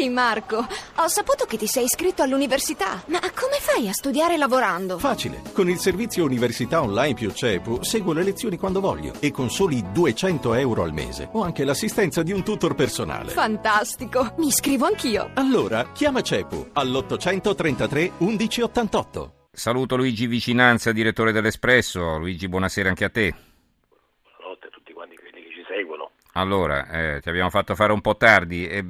Ehi Marco, ho saputo che ti sei iscritto all'università, ma come fai a studiare lavorando? Facile, con il servizio Università Online più CEPU seguo le lezioni quando voglio e con soli 200 euro al mese ho anche l'assistenza di un tutor personale. Fantastico, mi iscrivo anch'io. Allora, chiama CEPU all'833 1188. Saluto Luigi Vicinanza, direttore dell'Espresso. Luigi, buonasera anche a te. Buonanotte a tutti quanti quelli che ci seguono. Allora, eh, ti abbiamo fatto fare un po' tardi, eh,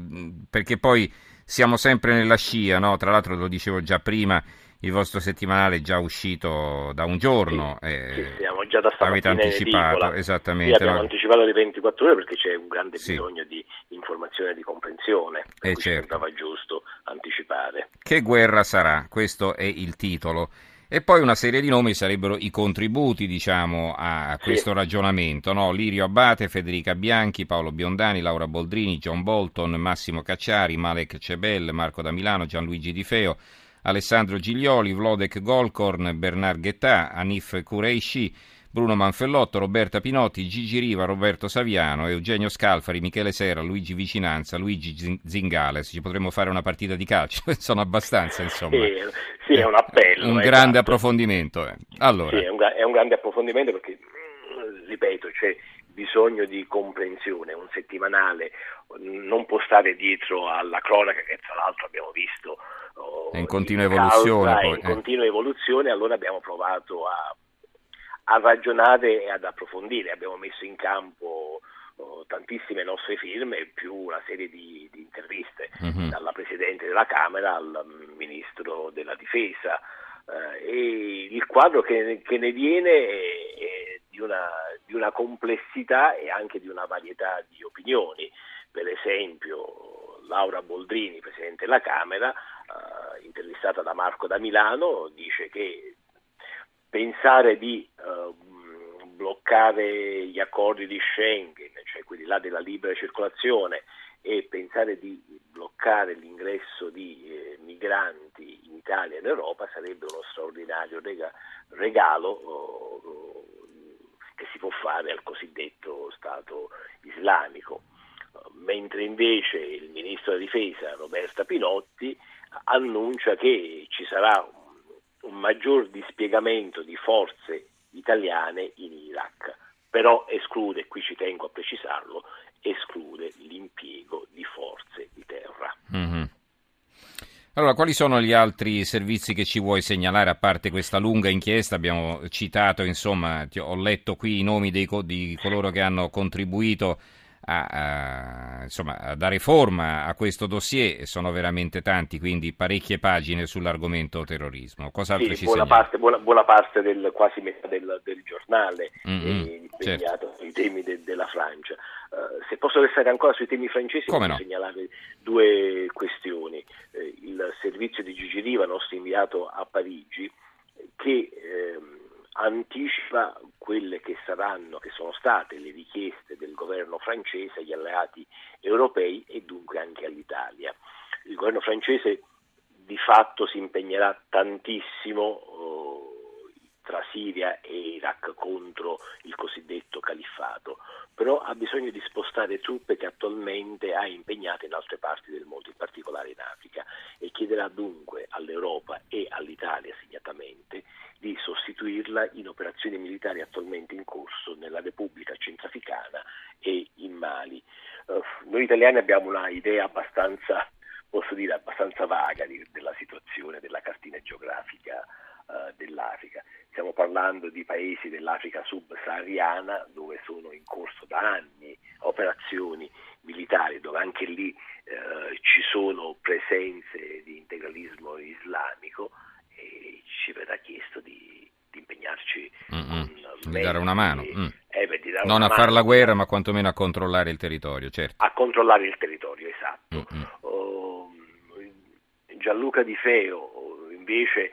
perché poi siamo sempre nella scia, no? Tra l'altro lo dicevo già prima, il vostro settimanale è già uscito da un giorno. Sì, eh, sì, siamo già da avete stamattina in anticipato, esattamente. Sì, abbiamo no? anticipato le 24 ore perché c'è un grande Sì. bisogno di informazione e di comprensione. Per Eh, certo. sembrava giusto anticipare. Che guerra sarà? Questo è il titolo. E poi una serie di nomi sarebbero i contributi, diciamo, a Sì. questo ragionamento, no? Lirio Abate, Federica Bianchi, Paolo Biondani, Laura Boldrini, John Bolton, Massimo Cacciari, Malek Cebel, Marco da Milano, Gianluigi Di Feo, Alessandro Giglioli, Vlodek Golkorn, Bernard Ghettà, Anif Kureishi, Bruno Manfellotto, Roberta Pinotti, Gigi Riva, Roberto Saviano, Eugenio Scalfari, Michele Sera, Luigi Vicinanza, Luigi Zin- Zingales. Ci potremmo fare una partita di calcio, sono abbastanza, insomma. Sì, sì, è un appello. Un eh, grande esatto. approfondimento. eh. Allora, Sì, è un, è un grande approfondimento perché, mm, ripeto, c'è bisogno di comprensione. Un settimanale mm, non può stare dietro alla cronaca che tra l'altro abbiamo visto oh, È in continua in evoluzione, causa, poi, in eh. continua evoluzione, allora abbiamo provato a, a ragionare e ad approfondire. Abbiamo messo in campo oh, tantissime nostre firme più una serie di, di interviste Mhm. dalla Presidente della Camera al mm, Ministro della Difesa eh, e il quadro che, che ne viene è, è di, una, di una complessità e anche di una varietà di opinioni. Per esempio Laura Boldrini, Presidente della Camera, eh, intervistata da Marco da Milano, dice che pensare di eh, bloccare gli accordi di Schengen, cioè quelli là della libera circolazione, e pensare di bloccare l'ingresso di eh, migranti in Italia e in Europa sarebbe uno straordinario rega- regalo oh, oh, che si può fare al cosiddetto Stato islamico. Mentre invece il ministro della difesa Roberta Pinotti annuncia che ci sarà un, maggior dispiegamento di forze italiane in Iraq, però esclude, qui ci tengo a precisarlo, esclude l'impiego di forze di terra. Mhm. Allora, quali sono gli altri servizi che ci vuoi segnalare a parte questa lunga inchiesta? Abbiamo citato, insomma, ho letto qui i nomi dei di coloro che hanno contribuito a, a, insomma, a dare forma a questo dossier, sono veramente tanti, quindi parecchie pagine sull'argomento terrorismo. Cos'altro Sì, ci buona, parte, buona, buona parte del, quasi metà del, del giornale Mm, è mm, impegnato sui temi de- della Francia. Eh, se posso restare ancora sui temi francesi, voglio no? segnalare due questioni. Eh, il servizio di Gigi Riva, nostro inviato a Parigi, che ehm, anticipa quelle che saranno, che sono state le richieste del governo francese agli alleati europei e dunque anche all'Italia. Il governo francese di fatto si impegnerà tantissimo eh, tra Siria e Iraq contro il cosiddetto califfato, però ha bisogno di spostare truppe che attualmente ha impegnate in altre parti del mondo, in particolare in Africa, e chiederà dunque all'Europa e all'Italia segnatamente di sostituirla in operazioni militari attualmente in corso nella Repubblica Centrafricana e in Mali. Eh, noi italiani abbiamo una idea abbastanza, posso dire, abbastanza vaga della situazione della cartina geografica eh, dell'Africa. Stiamo parlando di paesi dell'Africa subsahariana dove sono in corso da anni operazioni militari, dove anche lì eh, ci sono presenze di integralismo islamico e ci verrà chiesto di, di impegnarci Mm, con mm. Di dare una mano. mm. eh, beh, dare Non una a fare la guerra, ma quantomeno a controllare il territorio, certo. a controllare il territorio, esatto. Mm, mm. Oh, Gianluca Di Feo invece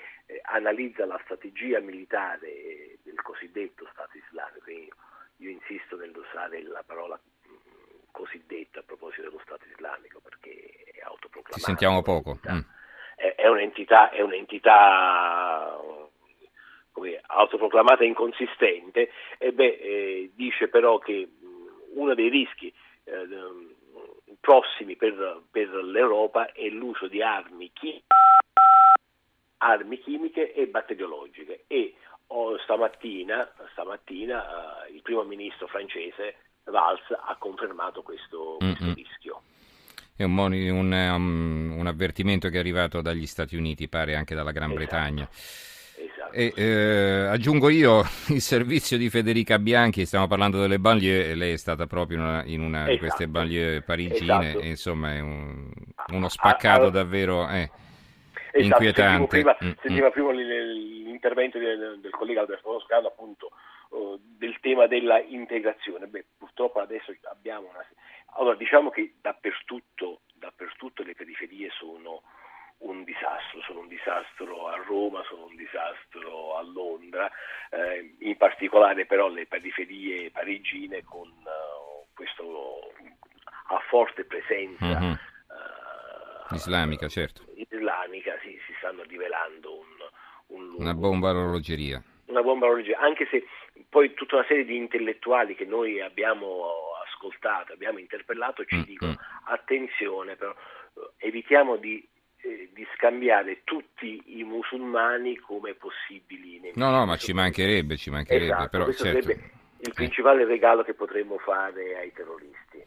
analizza la strategia militare del cosiddetto Stato islamico. Io, io insisto nell'usare la parola mm, cosiddetto a proposito dello Stato islamico perché è autoproclamato. Ci sentiamo poco. mm. È, è un'entità, è un'entità come autoproclamata inconsistente e beh, eh, dice però che mh, uno dei rischi eh, prossimi per, per, l'Europa è l'uso di armi, chi, armi chimiche e batteriologiche e oh, stamattina, stamattina uh, il primo ministro francese Valls ha confermato questo, questo rischio. È un, un, um, un, avvertimento che è arrivato dagli Stati Uniti, pare anche dalla Gran esatto. Bretagna. Esatto. E, eh, aggiungo io il servizio di Federica Bianchi, stiamo parlando delle banlieue, lei è stata proprio in una, in una esatto. di queste esatto. banlieue parigine, esatto. insomma è un, uno spaccato ah, ah, davvero eh, inquietante. Sentivo prima, mm, sentivo mm. prima l'intervento del, del collega Alberto Toscano appunto uh, del tema della integrazione. Beh, purtroppo adesso abbiamo una... Allora diciamo che dappertutto, dappertutto le periferie sono un disastro, sono un disastro a Roma, sono un disastro a Londra, eh, in particolare però le periferie parigine con uh, questo a forte presenza mm-hmm. Islamica, certo. Islamica sì, si stanno rivelando un, un una bomba orologeria. Una bomba orologeria, anche se poi tutta una serie di intellettuali che noi abbiamo ascoltato, abbiamo interpellato, ci mm-hmm. dicono attenzione però evitiamo di eh, di scambiare tutti i musulmani come possibili nemici. No, no, ma ci mancherebbe, ci mancherebbe. Esatto, però, questo certo. sarebbe il principale regalo che potremmo fare ai terroristi.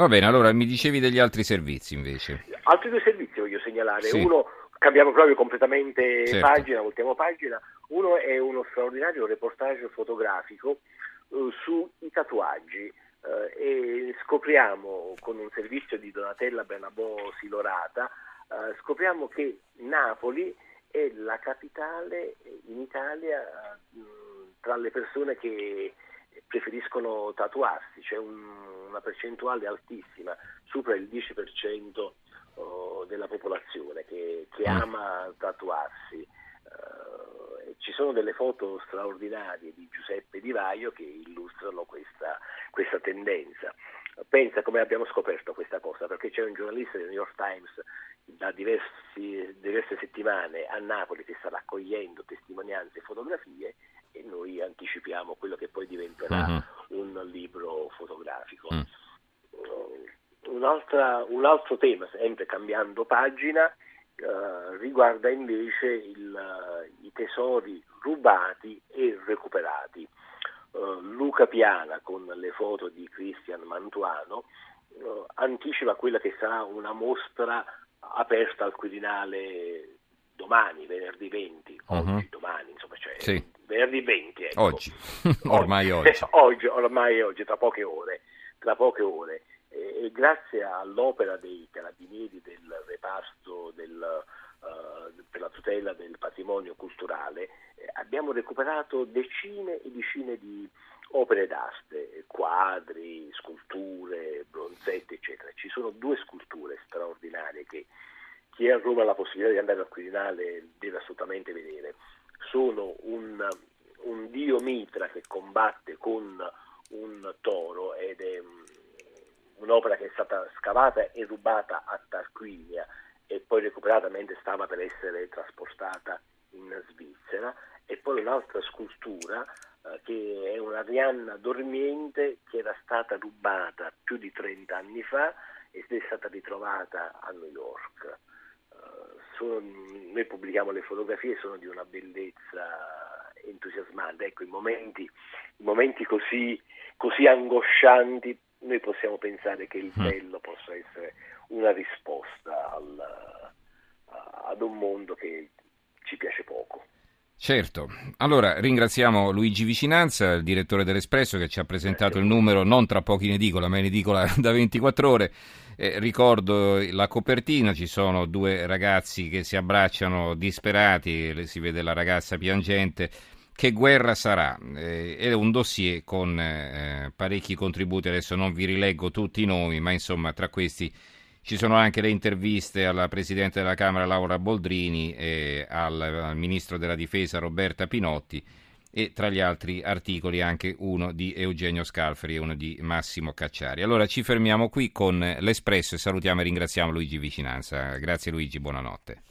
Va bene, allora mi dicevi degli altri servizi invece. Altri due servizi voglio segnalare. Sì. Uno, cambiamo proprio completamente Certo. pagina, voltiamo pagina. Uno è uno straordinario reportage fotografico eh, sui tatuaggi. eh, e scopriamo con un servizio di Donatella Bernabò Silorata eh, scopriamo che Napoli è la capitale in Italia mh, tra le persone che preferiscono tatuarsi, c'è un- una percentuale altissima, supera il 10% oh, della popolazione che, che Mm. ama tatuarsi. Eh, ci sono delle foto straordinarie di Giuseppe Di Vaio che illustrano questa, questa tendenza. Pensa come abbiamo scoperto questa cosa, perché c'è un giornalista del New York Times da diversi- diverse settimane a Napoli che sta raccogliendo testimonianze e fotografie e noi anticipiamo quello che poi diventerà Mhm. un libro fotografico. Mm. Un'altra- un altro tema, sempre cambiando pagina, eh, riguarda invece il- i tesori rubati e recuperati. Eh, Luca Piana con le foto di Cristian Mantuano anticipa quella che sarà una mostra aperta al Quirinale domani, venerdì 20, oggi, Mhm. domani, insomma, cioè Sì. venerdì 20. ecco. Oggi, ormai oggi. oggi, ormai oggi, tra poche ore, tra poche ore. E, grazie all'opera dei carabinieri del reparto del, eh, per la tutela del patrimonio culturale, eh, abbiamo recuperato decine e decine di opere d'arte, quadri, sculture, bronzetti, eccetera. Ci sono due sculture straordinarie che chi è a Roma ha la possibilità di andare al Quirinale deve assolutamente vedere. Sono un, un dio mitra che combatte con un toro ed è mm, un'opera che è stata scavata e rubata a Tarquinia e poi recuperata mentre stava per essere trasportata in Svizzera e poi un'altra scultura eh, che è una Rihanna dormiente che era stata rubata più di 30 anni fa ed è stata ritrovata a New York. Sono- noi pubblichiamo le fotografie, sono di una bellezza entusiasmante. Ecco, in momenti, in momenti così, così angoscianti noi possiamo pensare che il Mm. bello possa essere una risposta al- ad un mondo che ci piace poco. Certo, allora ringraziamo Luigi Vicinanza, il direttore dell'Espresso che ci ha presentato il numero non tra pochi in edicola ma in edicola da 24 ore. Eh, ricordo la copertina, ci sono due ragazzi che si abbracciano disperati, si vede la ragazza piangente. Che guerra sarà? Eh, è un dossier con eh, parecchi contributi, adesso non vi rileggo tutti i nomi, ma insomma tra questi ci sono anche le interviste alla Presidente della Camera Laura Boldrini e al, al Ministro della Difesa Roberta Pinotti e tra gli altri articoli anche uno di Eugenio Scalfari e uno di Massimo Cacciari. Allora ci fermiamo qui con l'Espresso e salutiamo e ringraziamo Luigi Vicinanza. Grazie Luigi, buonanotte.